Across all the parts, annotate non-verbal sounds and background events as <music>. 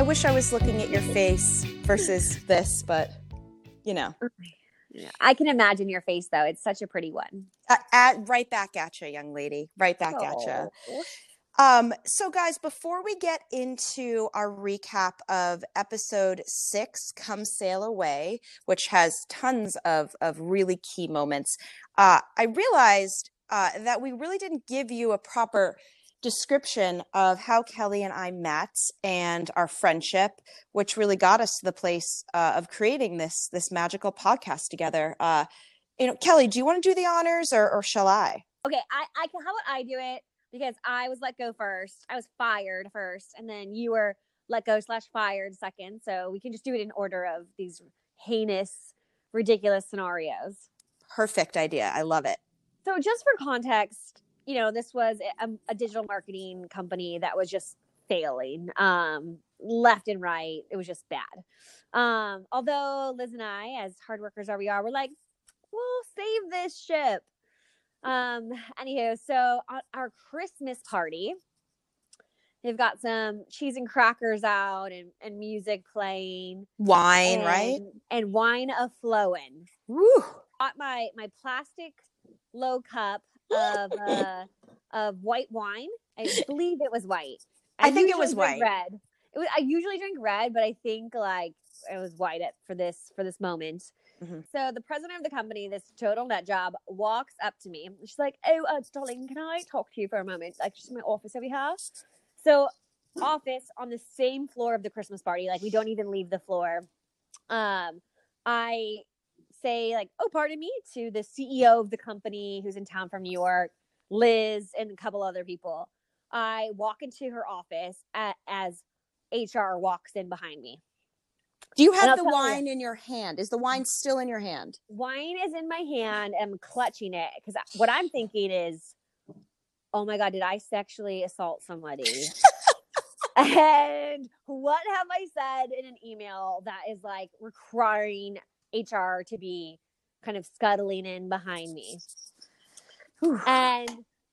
I wish I was looking at your face versus this, but you know. I can imagine your face though. It's such a pretty one. Uh, at, right back at you, young lady. Right back at you. Um, so, guys, before we get into our recap of episode six, Come Sail Away, which has tons of, of really key moments, uh, I realized uh, that we really didn't give you a proper description of how Kelly and I met and our friendship, which really got us to the place uh, of creating this this magical podcast together. Uh, you know, Kelly, do you want to do the honors, or, or shall I? Okay, I, I can. How about I do it because I was let go first. I was fired first, and then you were let go slash fired second. So we can just do it in order of these heinous, ridiculous scenarios. Perfect idea. I love it. So just for context, you know, this was a, a digital marketing company that was just failing um, left and right. It was just bad. Um, although Liz and I, as hard workers are we are, we're like, we'll save this ship. Um, anywho, so on our Christmas party, they've got some cheese and crackers out and, and music playing. Wine, and, right? And wine a flowing. Woo. Got my my plastic low cup of uh, of white wine. I believe it was white. I think it was white. Red. It was, I usually drink red, but I think like it was white at, for this for this moment. Mhm. So the president of the company, this total nut job, walks up to me. She's like, "Oh, uh, darling, can I talk to you for a moment? Like, just in my office over here." So, office on the same floor of the Christmas party. Like, we don't even leave the floor. Um, I say like, "Oh, pardon me," to the CEO of the company who's in town from New York, Liz, and a couple other people. I walk into her office a as HR walks in behind me. Do you have the tell you- wine in your hand? Is the wine still in your hand? Wine is in my hand. I'm clutching it because what I'm thinking is, oh my god, did I sexually assault somebody? <laughs> and what have I said in an email that is like requiring HR to be kind of scuttling in behind me? And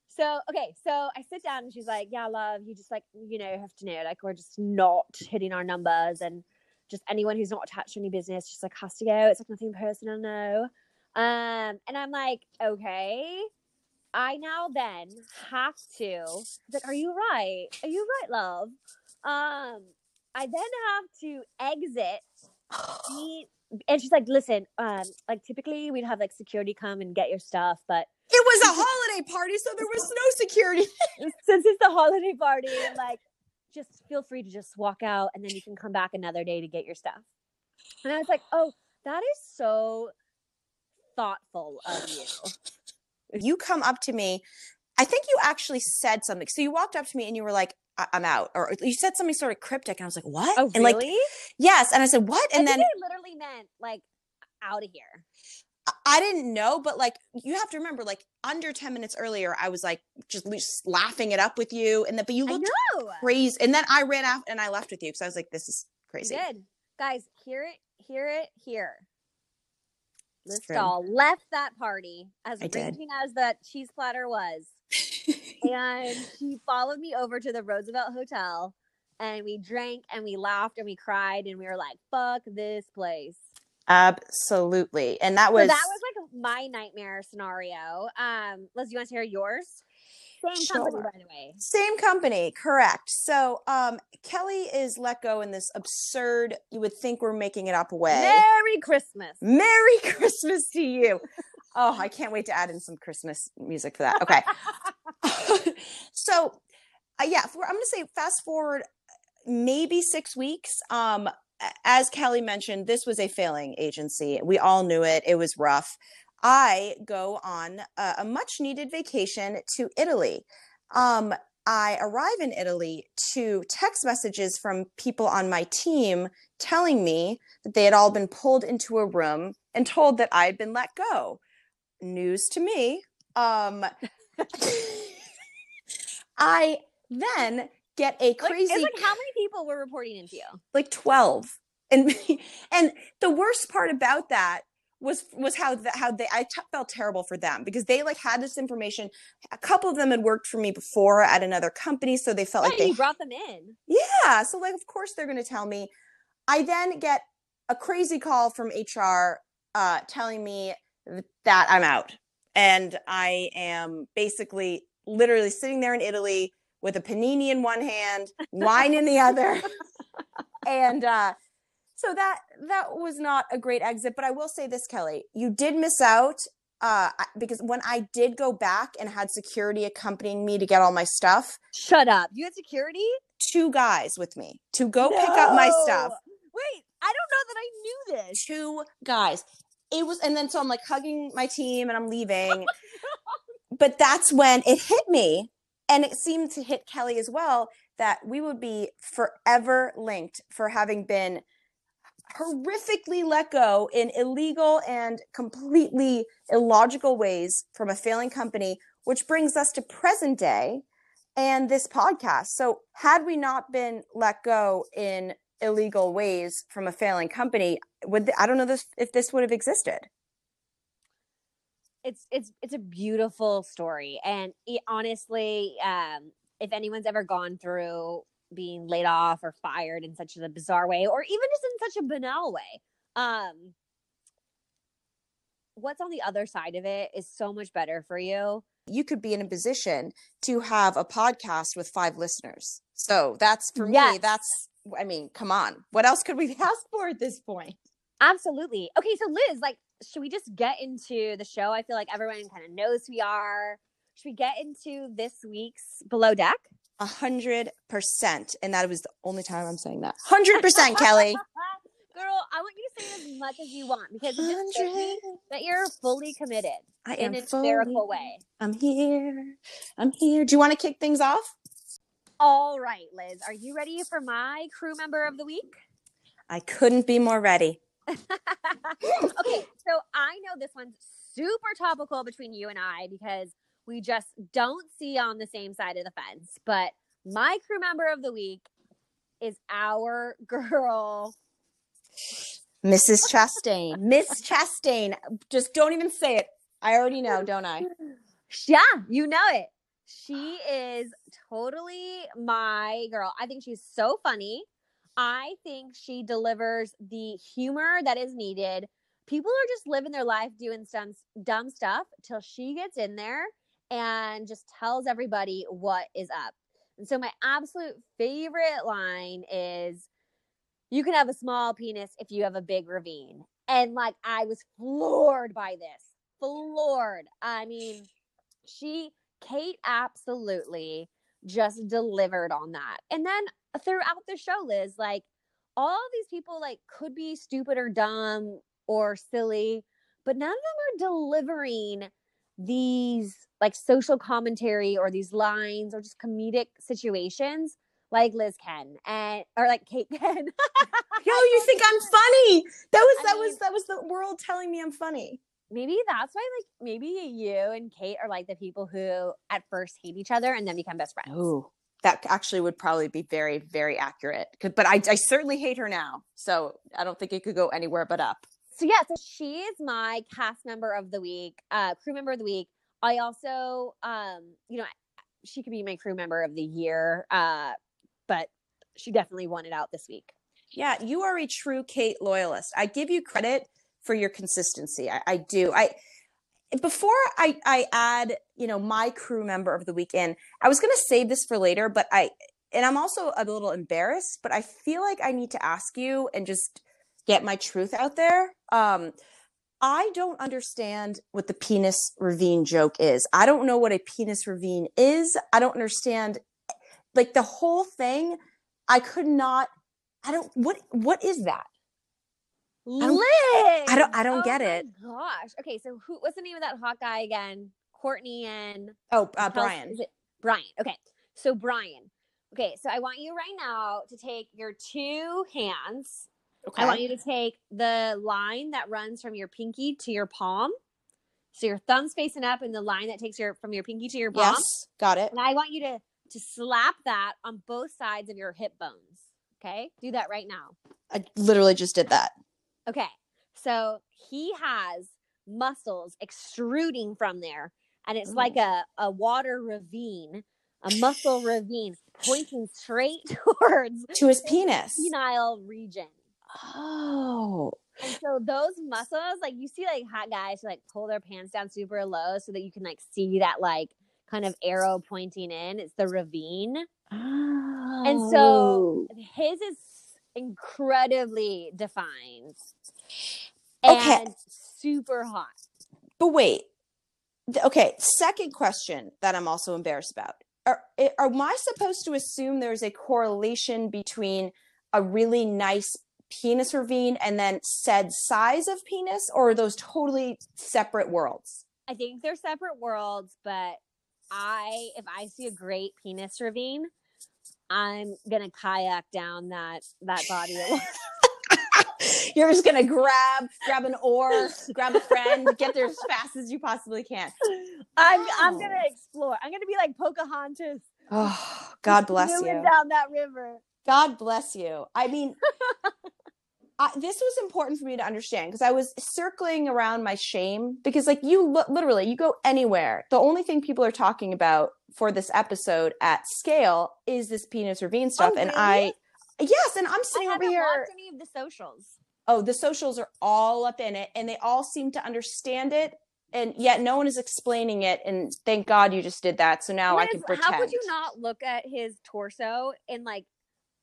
so, okay, so I sit down and she's like, Yeah, love, you just like, you know, have to know, like, we're just not hitting our numbers. And just anyone who's not attached to any business just like has to go. It's like nothing personal, no. Um, and I'm like, Okay. I now then have to, like, Are you right? Are you right, love? Um, I then have to exit <gasps> the and she's like, listen, um, like typically we'd have like security come and get your stuff, but It was a holiday party, so there was no security. <laughs> since it's the holiday party, like just feel free to just walk out and then you can come back another day to get your stuff. And I was like, oh, that is so thoughtful of you. you come up to me. I think you actually said something. So you walked up to me and you were like, I- I'm out. Or you said something sort of cryptic. And I was like, what? Oh, and like, really? yes. And I said, what? I And think then I literally meant like out of here. I- I didn't know, but like, you have to remember, like, under 10 minutes earlier, I was like, just, just laughing it up with you. And then, but you I looked crazy. And then I ran out and I left with you because I was like, this is crazy. did. Guys, hear it, hear it, here. Liz true. Stahl left that party as I did. as that cheese platter was. <laughs> and she followed me over to the Roosevelt Hotel and we drank and we laughed and we cried and we were like, fuck this place. Absolutely. And that So was, that was like my nightmare scenario. Um, Liz, you want to hear yours? Same company, Sure. by the way. Same company, correct. So um Kelly is let go in this absurd, you would think we're making it up way. Merry Christmas. Merry <laughs> Christmas to you. oh, I can't wait to add in some Christmas music for that. Okay. <laughs> <laughs> so uh, yeah, for, I'm going to say fast forward maybe 6 weeks. Um as Kelly mentioned, this was a failing agency. We all knew it. It was rough. I go on a, a much needed vacation to Italy. Um, I arrive in Italy to text messages from people on my team telling me that they had all been pulled into a room and told that I had been let go. News to me. Um, <laughs> I then get a crazy it's like how many people were reporting into you? like 12 and <laughs> and the worst part about that was was how the, how they I t- felt terrible for them because they like had this information. A couple of them had worked for me before at another company, so they felt Right, like they you brought them in. yeah. So like, of course they're going to tell me. I then get a crazy call from HR uh, telling me that I'm out, and I am basically literally sitting there in Italy with a panini in one hand, wine in the other, <laughs> and uh, so that that was not a great exit. But I will say this, Kelly, you did miss out. Uh, because when I did go back and had security accompanying me to get all my stuff, Shut up. You had security? two guys with me to go pick up my stuff. Wait, I don't know that I knew this. Two guys. It was, and then so I'm like hugging my team and I'm leaving. <laughs> but that's when it hit me, and it seemed to hit Kelly as well that we would be forever linked for having been horrifically let go in illegal and completely illogical ways from a failing company, which brings us to present day and this podcast. So, had we not been let go in illegal ways from a failing company, would I don't know this if this would have existed. It's it's it's a beautiful story, and it, honestly, um, if anyone's ever gone through being laid off or fired in such a bizarre way, or even just in such a banal way, um, what's on the other side of it is so much better for you. You could be in a position to have a podcast with five listeners. So that's for me. That's I mean, come on. What else could we <laughs> ask for at this point? Absolutely. Okay, so Liz, like, should we just get into the show? I feel like everyone kind of knows who we are. Should we get into this week's Below Deck? A hundred percent. And that was the only time I'm saying that. <laughs> Hundred percent, Kelly. Girl, I want you to say as much as you want because it that you're fully committed I in am fully- hysterical way. I'm here. I'm here. Do you want to kick things off? All right, Liz, are you ready for my crew member of the week? I couldn't be more ready. <laughs> okay, so I know this one's super topical between you and I because we just don't see on the same side of the fence. But my crew member of the week is our <laughs> girl. Mrs. Chastain. Miss Chastain. Just don't even say it. I already know, don't I? Yeah, you know it. She is totally my girl. I think she's so funny. I think she delivers the humor that is needed. People are just living their life doing some dumb stuff till she gets in there and just tells everybody what is up. And so my absolute favorite line is you can have a small penis if you have a big ravine. And like I was floored by this. Floored. I mean, she Kate absolutely just delivered on that. And then throughout the show, Liz, like all these people like could be stupid or dumb or silly, but none of them are delivering these like social commentary or these lines or just comedic situations like Liz can and or like Kate can. <laughs> Yo, you think I'm funny? That was I that mean- was that was the world telling me I'm funny. maybe that's why like maybe you and Kate are like the people who at first hate each other and then become best friends. Oh, that actually would probably be very, very accurate But I, I certainly hate her now. So I don't think it could go anywhere but up. So yeah, so she is my cast member of the week, uh, crew member of the week. I also, um, you know, she could be my crew member of the year, uh, but she definitely won it out this week. Yeah, you are a true Kate loyalist. I give you credit for your consistency. I, I do. I before I, I add, you know, my crew member of the weekend, I was gonna save this for later, but I and I'm also a little embarrassed, but I feel like I need to ask you and just get my truth out there. Um, I don't understand what the penis ravine joke is. I don't know what a penis ravine is. I don't understand like the whole thing. I could not I don't what what is that? Liz, I don't- I don't Oh get my it. Gosh, okay. So who? What's the name of that hot guy again? Courtney and Oh, uh, Brian. Is it Brian? Okay. So Brian. Okay. So I want you right now to take your two hands. Okay. I want you to take the line that runs from your pinky to your palm. So your thumb's facing up, and the line that takes your from your pinky to your palm. yes, got it. And I want you to to slap that on both sides of your hip bones. Okay, do that right now. I literally just did that. Okay. So he has muscles extruding from there, and it's Ooh. like oh. a, a water ravine, a muscle ravine pointing straight <laughs> towards to his penis, penile region. Oh. And so those muscles, like you see, like hot guys who like pull their pants down super low so that you can like see that like kind of arrow pointing in. It's the ravine. Oh. And so oh. his is incredibly defined. Okay. super hot. But wait. Okay, second question that I'm also embarrassed about. Are, are am I supposed to assume there's a correlation between a really nice penis ravine and then said size of penis, or are those totally separate worlds? I think they're separate worlds, but I if I see a great penis ravine, I'm gonna kayak down that that body. <laughs> <laughs> You're just gonna grab grab an oar, grab a friend, get there as fast as you possibly can. I'm I'm gonna oh. explore. I'm gonna be like Pocahontas. Oh, <laughs> God bless you. Down that river. God bless you. I mean, I, this was important for me to understand because I was circling around my shame because, like, you lo- literally, you go anywhere. The only thing people are talking about for this episode at scale is this penis ravine stuff, oh, and I, yes, and I'm sitting I over here. any of the socials. Oh, the socials are all up in it, and they all seem to understand it, and yet no one is explaining it. And thank God you just did that. So now I can pretend. How would you not look at his torso and like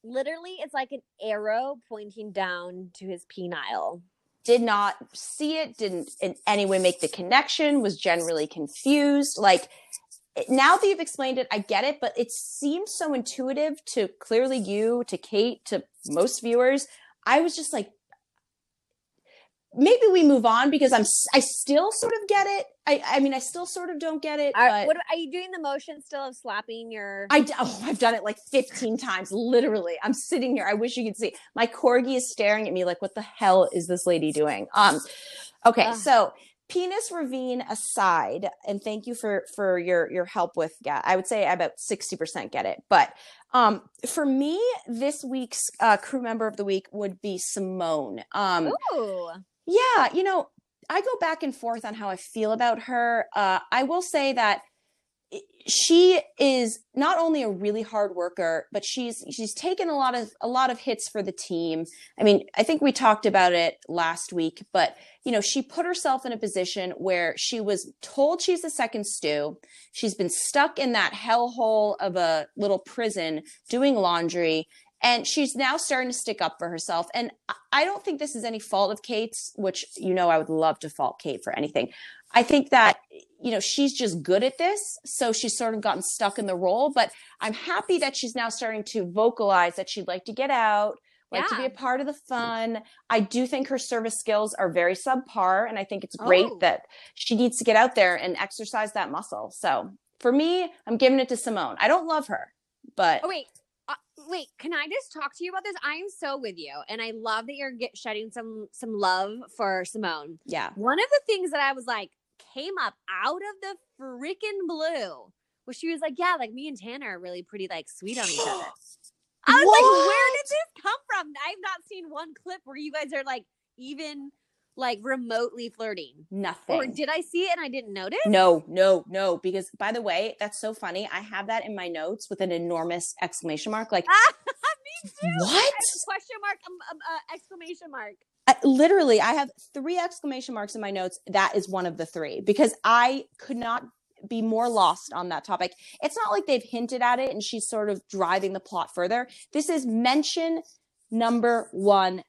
literally it's like an arrow pointing down to his penile did not see it didn't in any way make the connection was generally confused like now that you've explained it i get it but it seems so intuitive to clearly you to kate to most viewers i was just like maybe we move on because I'm I still sort of get it. I I mean I still sort of don't get it. Are, what are you doing the motion still of slapping your? I oh I've done it like 15 times. Literally, I'm sitting here. I wish you could see. My corgi is staring at me like, what the hell is this lady doing? Um, okay, Ugh. so penis ravine aside and thank you for for your your help with yeah i would say about 60% get it but um for me this week's uh crew member of the week would be simone um Ooh. Yeah, you know, I go back and forth on how I feel about her. Uh, I will say that she is not only a really hard worker, but she's she's taken a lot of a lot of hits for the team. I mean, I think we talked about it last week, but you know, she put herself in a position where she was told she's a second stew. She's been stuck in that hellhole of a little prison doing laundry and she's now starting to stick up for herself and i don't think this is any fault of kate's which you know i would love to fault kate for anything i think that you know she's just good at this so she's sort of gotten stuck in the role but i'm happy that she's now starting to vocalize that she'd like to get out like yeah. to be a part of the fun. I do think her service skills are very subpar, and I think it's great oh. that she needs to get out there and exercise that muscle. So for me, I'm giving it to Simone. I don't love her, but oh wait, uh, wait, can I just talk to you about this? I am so with you, and I love that you're get, shedding some some love for Simone. Yeah. One of the things that I was like came up out of the freaking blue was she was like, "Yeah, like me and Tanner are really pretty like sweet on each other." I was what? like, "Where did this come from?" I've not seen one clip where you guys are like even like remotely flirting? Nothing. Or did I see it and I didn't notice? No, no, no. Because by the way, that's so funny. I have that in my notes with an enormous exclamation mark. Like, <laughs> me too. What? Question mark, um, um, uh, exclamation mark. I, literally, I have three exclamation marks in my notes. That is one of the three because I could not be more lost on that topic. It's not like they've hinted at it and she's sort of driving the plot further. This is mention number one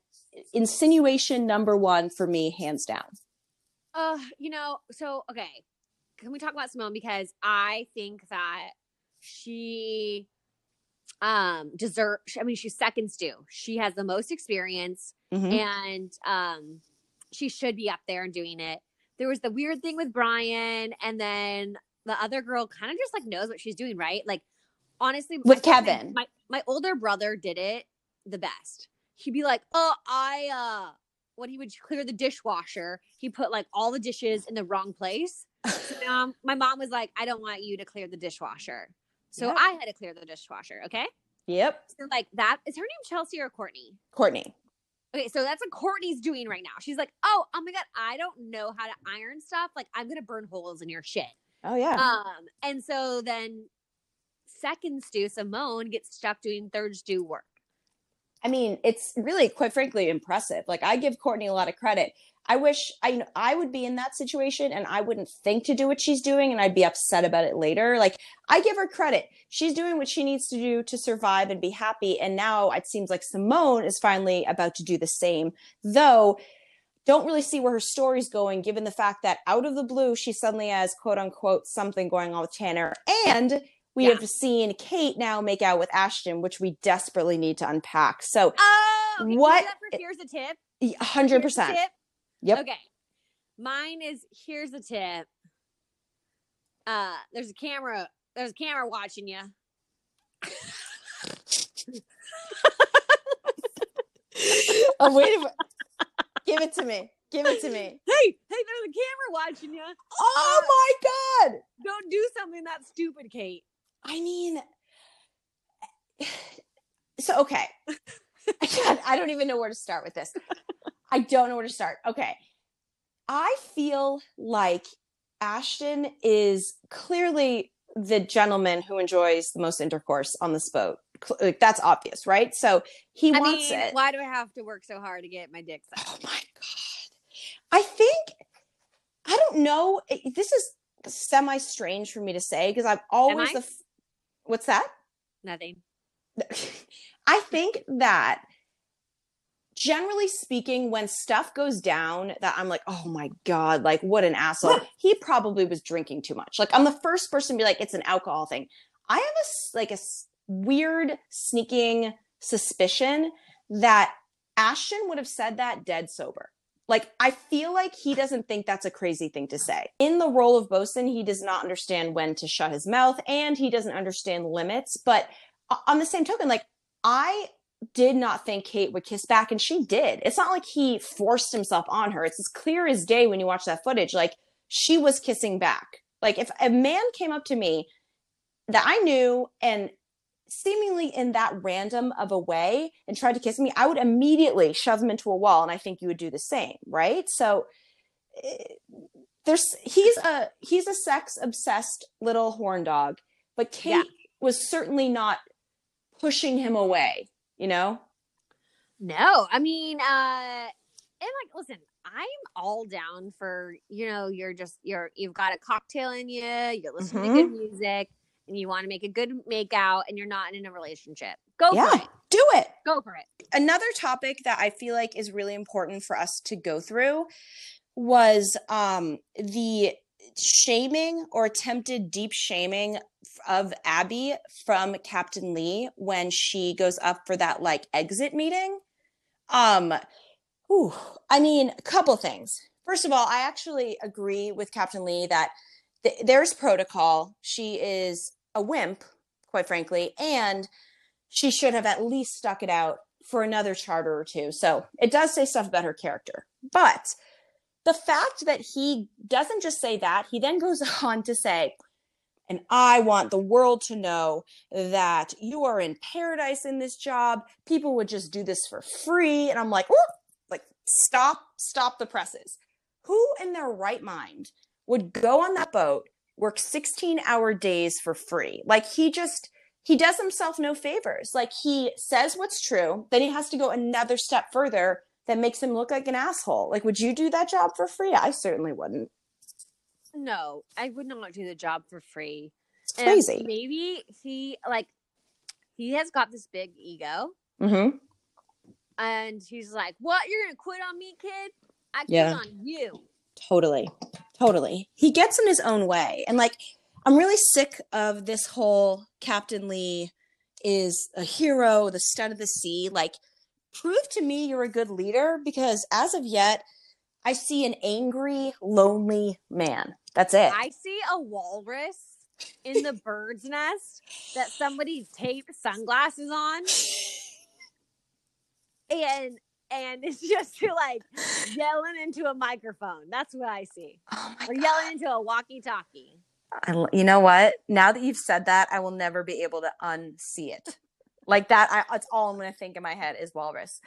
insinuation number one for me, hands down. Uh, you know, so okay, can we talk about Simone because I think that she um dessert i mean she's seconds stew she has the most experience mm-hmm. and um she should be up there and doing it there was the weird thing with brian and then the other girl kind of just like knows what she's doing right like honestly with kevin my, my older brother did it the best he'd be like, "Oh, I uh when he would clear the dishwasher, he put like all the dishes in the wrong place." <laughs> So now my mom was like, "I don't want you to clear the dishwasher." So. I had to clear the dishwasher, okay? Yep. So like that is her name Chelsea or Courtney? Courtney. Okay, so that's what Courtney's doing right now. She's like, "Oh, oh my god, I don't know how to iron stuff. Like, I'm gonna burn holes in your shit." Oh yeah. Um, and so then second stew Simone gets stuck doing third stew work. I mean, it's really, quite frankly, impressive. Like I give Courtney a lot of credit. I wish I I would be in that situation and I wouldn't think to do what she's doing and I'd be upset about it later. Like I give her credit. She's doing what she needs to do to survive and be happy. And now it seems like Simone is finally about to do the same. Though don't really see where her story's going, given the fact that out of the blue, she suddenly has quote unquote something going on with Tanner. And we Yeah. have seen Kate now make out with Ashton, which we desperately need to unpack. So Oh, okay, What- here's a tip. Hundred percent. Yep. Okay. Mine is here's a tip. Uh, there's a camera. There's a camera watching you. Oh wait a minute. Give it to me. Give it to me. Hey, hey, there's a camera watching you. Oh my god. Don't do something that stupid, Kate. I mean <sighs> so okay. <laughs> I don't even know where to start with this. I don't know where to start. Okay. I feel like Ashton is clearly the gentleman who enjoys the most intercourse on this boat. Like that's obvious, right? So he I wants mean, it. why do I have to work so hard to get my dick sucked? Oh my god. I think I don't know. This is semi strange for me to say because I've always the What's that? Nothing. <laughs> I think that generally speaking when stuff goes down that I'm like, "Oh my god, like what an asshole." <laughs> he probably was drinking too much. Like I'm the first person to be like it's an alcohol thing. I have a like a weird sneaking suspicion that Ashton would have said that dead sober. Like I feel like he doesn't think that's a crazy thing to say. In the role of bosun, he does not understand when to shut his mouth and he doesn't understand limits, but on the same token like I did not think Kate would kiss back and she did. It's not like he forced himself on her. It's as clear as day when you watch that footage like she was kissing back. Like if a man came up to me that I knew and seemingly in that random of a way and tried to kiss me, I would immediately shove him into a wall and I think you would do the same, right? So eh, there's he's a he's a sex obsessed little horn dog, but Kate Yeah. was certainly not pushing him away, you know? No, I mean, uh, and like, listen, I'm all down for you know, you're just you're you've got a cocktail in you, you're listening to good music, and you want to make a good make out, and you're not in a relationship. Go Yeah. for it. Do it. Go for it. another topic that I feel like is really important for us to go through was um, the shaming or attempted deep shaming of Abby from Captain Lee when she goes up for that like exit meeting. Um, whew, I mean, a couple things. First of all, I actually agree with Captain Lee that th- there's protocol. She is a wimp, quite frankly, and she should have at least stuck it out for another charter or two. So it does say stuff about her character. But the fact that he doesn't just say that, he then goes <laughs> on to say, and I want the world to know that you are in paradise in this job. People would just do this for free. And I'm like, like, stop, stop the presses. Who in their right mind would go on that boat, work 16 hour days for free? Like, he just, he does himself no favors. Like he says what's true, then he has to go another step further that makes him look like an asshole. Like, would you do that job for free? I certainly wouldn't. No, I would not do the job for free. It's And crazy. maybe he like he has got this big ego, Mm-hmm. and he's like, "What? You're gonna quit on me, kid? I quit Yeah. on you." Totally. Totally. He gets in his own way. And like, I'm really sick of this whole Captain Lee is a hero, the stud of the sea. Like, prove to me you're a good leader because as of yet, I see an angry, lonely man. That's it. I see a walrus in the bird's nest that somebody taped sunglasses on, <laughs> and and it's <laughs> just like yelling into a microphone. That's what I see. oh Or God. yelling into a walkie-talkie. I you know what? Now that you've said that, I will never be able to unsee it. Like that, I, that's all I'm going to think in my head is walrus.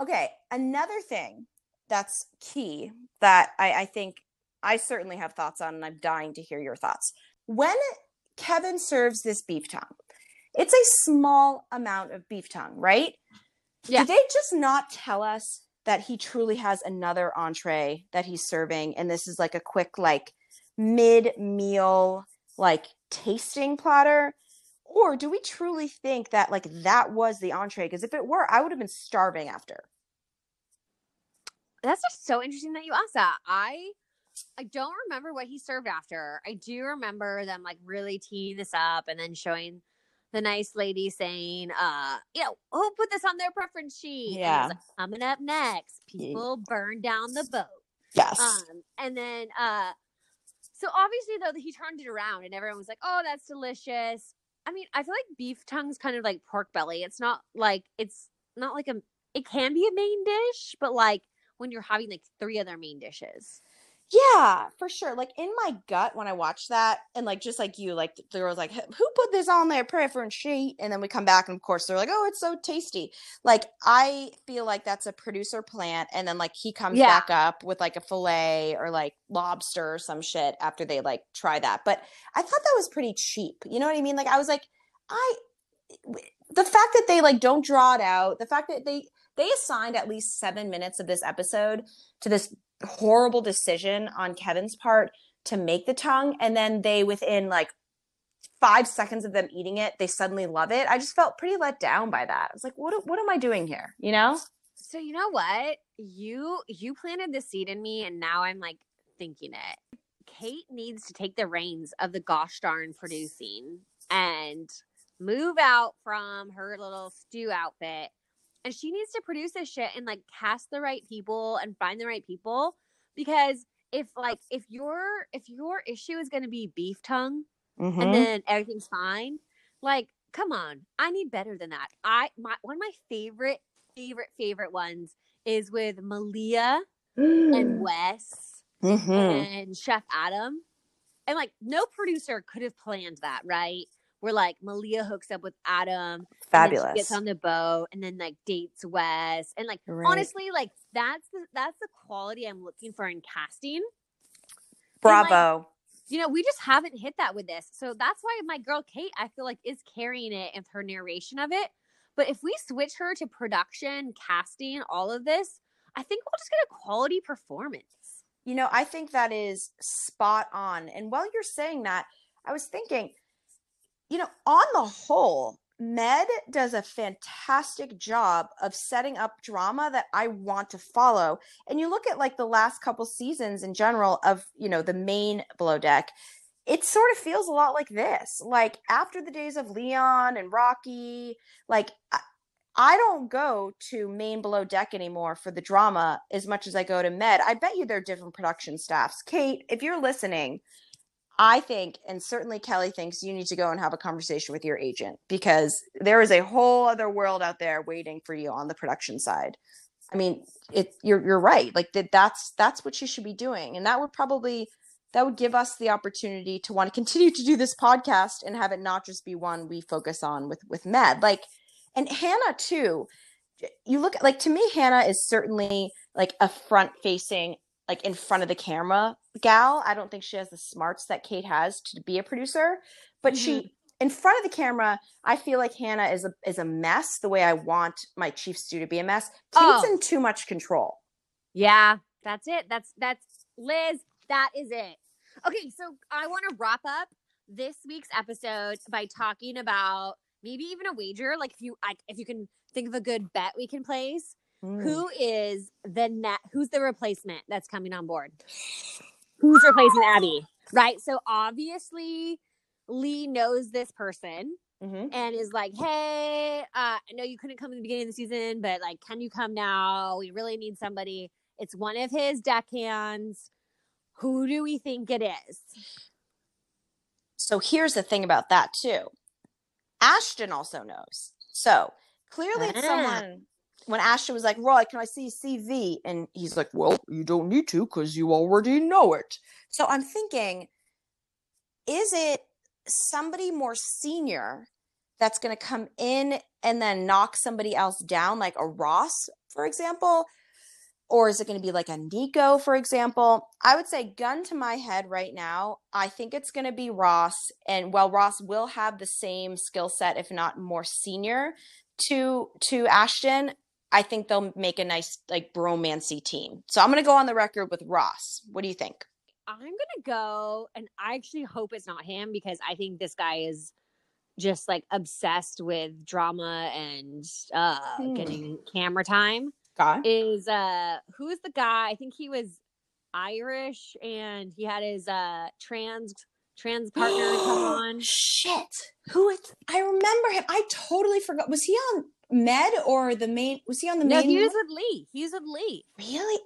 Okay, another thing that's key that I, I think I certainly have thoughts on, and I'm dying to hear your thoughts. When Kevin serves this beef tongue, it's a small amount of beef tongue, right? Yeah. Did they just not tell us that he truly has another entree that he's serving, and this is like a quick, like mid meal, like tasting platter? Or do we truly think that like that was the entree? Because if it were, I would have been starving after. That's just so interesting that you asked that. I I don't remember what he served after. I do remember them like really teeing this up and then showing the nice lady saying, uh, you know, who put this on their preference sheet? Yeah. Like, Coming up next, people burn down the boat. Yes. Um, and then uh so obviously though he turned it around and everyone was like, Oh, that's delicious. I mean, I feel like beef tongue's kind of like pork belly. It's not like it's not like a it can be a main dish, but like when you're having like three other main dishes. Yeah, for sure. Like in my gut when I watched that, and like just like you, like the girl was like, "Who put this on their preference sheet?" And then we come back, and of course they're like, "Oh, it's so tasty." Like I feel like that's a producer plant, and then like he comes Yeah. back up with like a fillet or like lobster or some shit after they like try that. But I thought that was pretty cheap. You know what I mean? Like I was like, I the fact that they like don't draw it out, the fact that they they assigned at least seven minutes of this episode to this horrible decision on Kevin's part to make the tongue, and then they within like five seconds of them eating it, they suddenly love it. I just felt pretty let down by that. I was like, what what am I doing here? You know? So you know what? You you planted the seed in me and now I'm like thinking it. Kate needs to take the reins of the gosh darn producing and move out from her little stew outfit. And she needs to produce this shit and like cast the right people and find the right people. Because if like if your if your issue is gonna be beef tongue Mhm. and then everything's fine. Like, come on, I need better than that. I my one of my favorite favorite favorite ones is with Malia and <gasps> Wes Mhm. and Chef Adam. And like no producer could have planned that, right? Where like Malia hooks up with Adam, and Fabulous. gets on the boat, and then like dates Wes, and like Right. honestly, like that's the that's the quality I'm looking for in casting. Bravo. you know, we just haven't hit that with this. So that's why my girl Kate, I feel like, is carrying it and her narration of it. But if we switch her to production, casting, all of this, I think we'll just get a quality performance. You know, I think that is spot on. And while you're saying that, I was thinking, you know, on the whole, Med does a fantastic job of setting up drama that I want to follow. And you look at like the last couple seasons in general of, you know, the main Below Deck, it sort of feels a lot like this. Like after the days of Leon and Rocky, like I, don't go to main below deck anymore for the drama as much as I go to med. I bet you they're different production staffs. Kate, if you're listening, I think, and certainly Kelly thinks you need to go and have a conversation with your agent because there is a whole other world out there waiting for you on the production side. I mean, it you're you're right. Like that that's that's what you should be doing. And that would probably that would give us the opportunity to want to continue to do this podcast and have it not just be one we focus on with with med. Like and Hannah too. You look like to me Hannah is certainly like a front facing like in front of the camera gal. I don't think she has the smarts that Kate has to be a producer, but she in front of the camera, I feel like Hannah is a is a mess the way I want my chief stew to be a mess. Kate's Oh. in too much control. Yeah, that's it. That's that's Liz. That is it. Okay, so I want to wrap up this week's episode by talking about maybe even a wager. Like if you if you can think of a good bet we can place. Mm. Who is the net? Who's the replacement that's coming on board? Who's replacing Abby? Right. So obviously, Lee knows this person Mhm. and is like, "Hey, uh, I know you couldn't come in the beginning of the season, but like, can you come now? We really need somebody." It's one of his deckhands. Who do we think it is? So here's the thing about that too. Ashton also knows. So clearly it's Ah. someone when Ashton was like, Roy, can I see CV? And he's like, Well, you don't need to because you already know it. So I'm thinking, is it somebody more senior that's going to come in and then knock somebody else down, like a Ross, for example? Or is it going to be like a Nico, for example? I would say, gun to my head right now, I think it's going to be Ross. And while Ross will have the same skill set, if not more senior to to Ashton, I think they'll make a nice like bromancy team. So I'm going to go on the record with Ross. What do you think? I'm going to go, and I actually hope it's not him because I think this guy is just like obsessed with drama and uh Hmm. getting camera time. God. Is uh who's the guy? I think he was Irish and he had his uh trans trans partner come <gasps> on. Shit. Who is I remember him. I totally forgot. Was he on Med or the main was he on the No, main he was with Lee. He was with Lee. Really?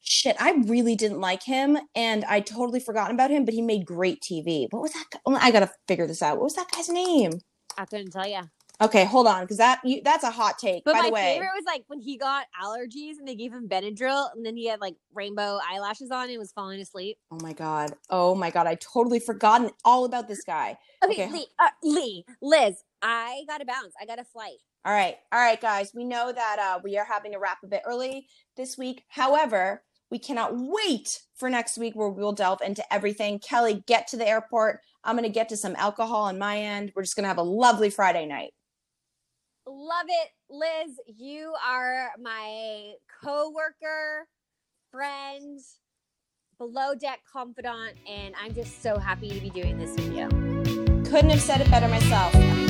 Shit, I really didn't like him and I totally forgotten about him, but he made great TV. What was that? guy- I got to figure this out. What was that guy's name? I couldn't tell you. Okay, hold on cuz that you, that's a hot take. But By my the way, favorite was like when he got allergies and they gave him Benadryl and then he had like rainbow eyelashes on and was falling asleep. Oh my god. Oh my god, I totally forgotten all about this guy. Okay, Okay. Lee, uh, Lee, Liz, I gotta bounce. I got a flight. All right. All right, guys. We know that uh, we are having to wrap a bit early this week. However, we cannot wait for next week where we'll delve into everything. Kelly, get to the airport. I'm going to get to some alcohol on my end. We're just going to have a lovely Friday night. Love it, Liz. You are my co-worker, friend, below deck confidant, and I'm just so happy to be doing this with you. Couldn't have said it better myself.